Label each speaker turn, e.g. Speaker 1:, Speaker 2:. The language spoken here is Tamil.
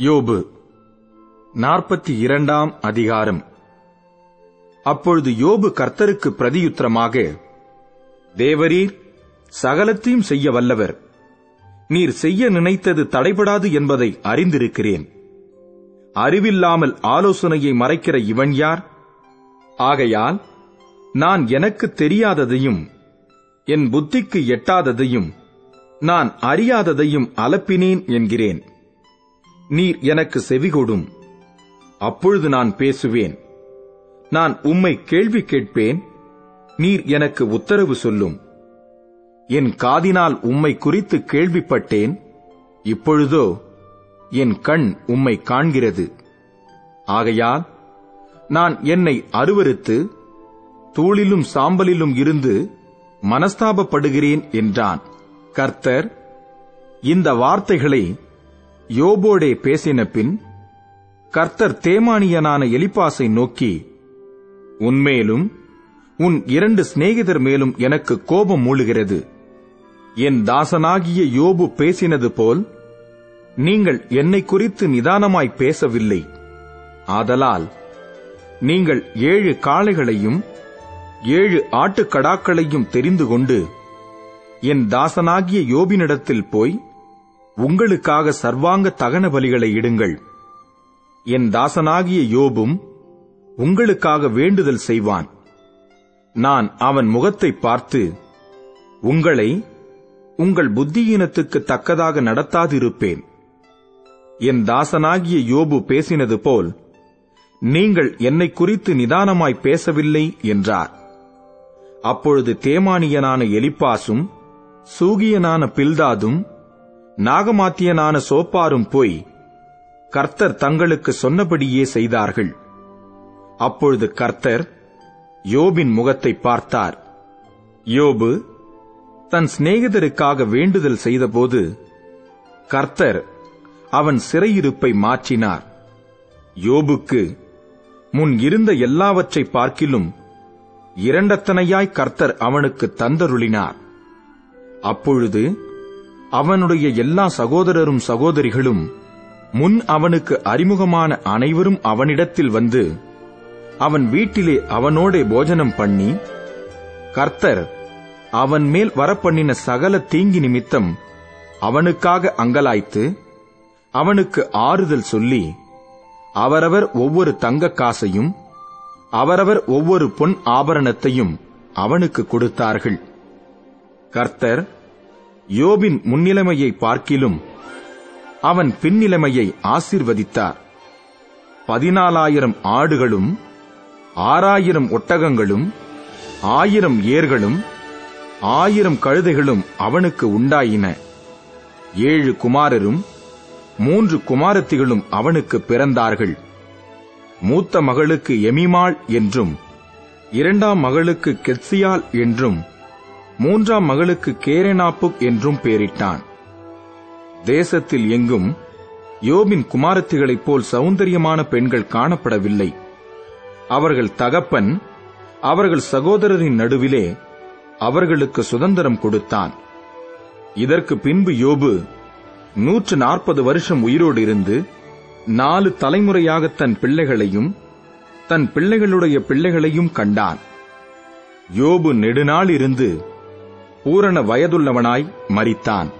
Speaker 1: யோபு நாற்பத்தி இரண்டாம் அதிகாரம். அப்பொழுது யோபு கர்த்தருக்கு பிரதியுத்தரமாக தேவரீர் சகலத்தையும் செய்ய வல்லவர். நீர் செய்ய நினைத்தது தடைபடாது என்பதை அறிந்திருக்கிறேன். அறிவில்லாமல் ஆலோசனையை மறைக்கிற இவன் யார்? ஆகையால் நான் எனக்கு தெரியாததையும் என் புத்திக்கு எட்டாததையும் நான் அறியாததையும் அலப்பினேன் என்கிறேன். நீர் எனக்கு செவிகொடும். அப்பொழுது நான் பேசுவேன். நான் உம்மை கேள்வி கேட்பேன். நீர் எனக்கு உத்தரவு சொல்லும். என் காதினால் உம்மை குறித்து கேள்விப்பட்டேன். இப்பொழுதோ என் கண் உம்மை காண்கிறது. ஆகையால் நான் என்னை அருவருத்து தூளிலும் சாம்பலிலும் இருந்து மனஸ்தாபப்படுகிறேன் என்றான். கர்த்தர் இந்த வார்த்தைகளை யோபோடே பேசின பின் கர்த்தர் தேமானியனான எலிபாசை நோக்கி உன்மேலும் உன் இரண்டு சிநேகிதர் மேலும் எனக்கு கோபம் மூழுகிறது என் தாசனாகிய யோபு பேசினது போல் நீங்கள் என்னை குறித்து நிதானமாய் பேசவில்லை. ஆதலால் நீங்கள் ஏழு காளைகளையும் ஏழு ஆட்டுக்கடாக்களையும் தெரிந்து கொண்டு என் தாசனாகிய யோபினிடத்தில் போய் உங்களுக்காக சர்வாங்க தகன பலிகளை இடுங்கள். என் தாசனாகிய யோபும் உங்களுக்காக வேண்டுதல் செய்வான். நான் அவன் முகத்தை பார்த்து உங்களை உங்கள் புத்தியீனத்துக்கு தக்கதாக நடத்தாதிருப்பேன். என் தாசனாகிய யோபு பேசினது போல் நீங்கள் என்னை குறித்து நிதானமாய் பேசவில்லை என்றார். அப்பொழுது தேமானியனான எலிப்பாசும் சூகியனான பில்தாதும் நாகமாத்தியனான சோப்பாரும் போய் கர்த்தர் தங்களுக்கு சொன்னபடியே செய்தார்கள். அப்பொழுது கர்த்தர் யோபின் முகத்தை பார்த்தார். யோபு தன் சிநேகிதருக்காக வேண்டுதல் செய்தபோது கர்த்தர் அவன் சிறையிருப்பை மாற்றினார். யோபுக்கு முன் இருந்த எல்லாவற்றை பார்க்கிலும் இரண்டத்தனையாய் கர்த்தர் அவனுக்கு தந்தருளினார். அப்பொழுது அவனுடைய எல்லா சகோதரரும் சகோதரிகளும் முன் அவனுக்கு அறிமுகமான அனைவரும் அவனிடத்தில் வந்து அவன் வீட்டிலே அவனோடே போஜனம் பண்ணி கர்த்தர் அவன் மேல் வரப்பண்ணின சகல தீங்கி நிமித்தம் அவனுக்காக அங்கலாய்த்து அவனுக்கு ஆறுதல் சொல்லி அவரவர் ஒவ்வொரு தங்க காசையும் அவரவர் ஒவ்வொரு பொன் ஆபரணத்தையும் அவனுக்கு கொடுத்தார்கள். கர்த்தர் யோபின் முன்னிலைமையை பார்க்கிலும் அவன் பின்னிலைமையை ஆசிர்வதித்தார். பதினாலாயிரம் ஆடுகளும் ஆறாயிரம் ஒட்டகங்களும் ஆயிரம் ஏர்களும் ஆயிரம் கழுதைகளும் அவனுக்கு உண்டாயின. ஏழு குமாரரும் மூன்று குமாரத்திகளும் அவனுக்கு பிறந்தார்கள். மூத்த மகளுக்கு எமிமாள் என்றும் இரண்டாம் மகளுக்கு கெட்சியால் என்றும் மூன்றாம் மகளுக்கு கேரேனாப்புக் என்றும் பெயரிட்டான் தேசத்தில் எங்கும் யோபின் குமாரத்திகளைப் போல் சௌந்தரியமான பெண்கள் காணப்படவில்லை. அவர்கள் தகப்பன் அவர்கள் சகோதரரின் நடுவிலே அவர்களுக்கு சுதந்திரம் கொடுத்தான். இதற்கு பின்பு யோபு நூற்று நாற்பது வருஷம் உயிரோடு இருந்து நாலு தலைமுறையாக தன் பிள்ளைகளையும் தன் பிள்ளைகளுடைய பிள்ளைகளையும் கண்டான். யோபு நெடுநாள் இருந்து பூரண வயதுள்ளவனாய் மறித்தான்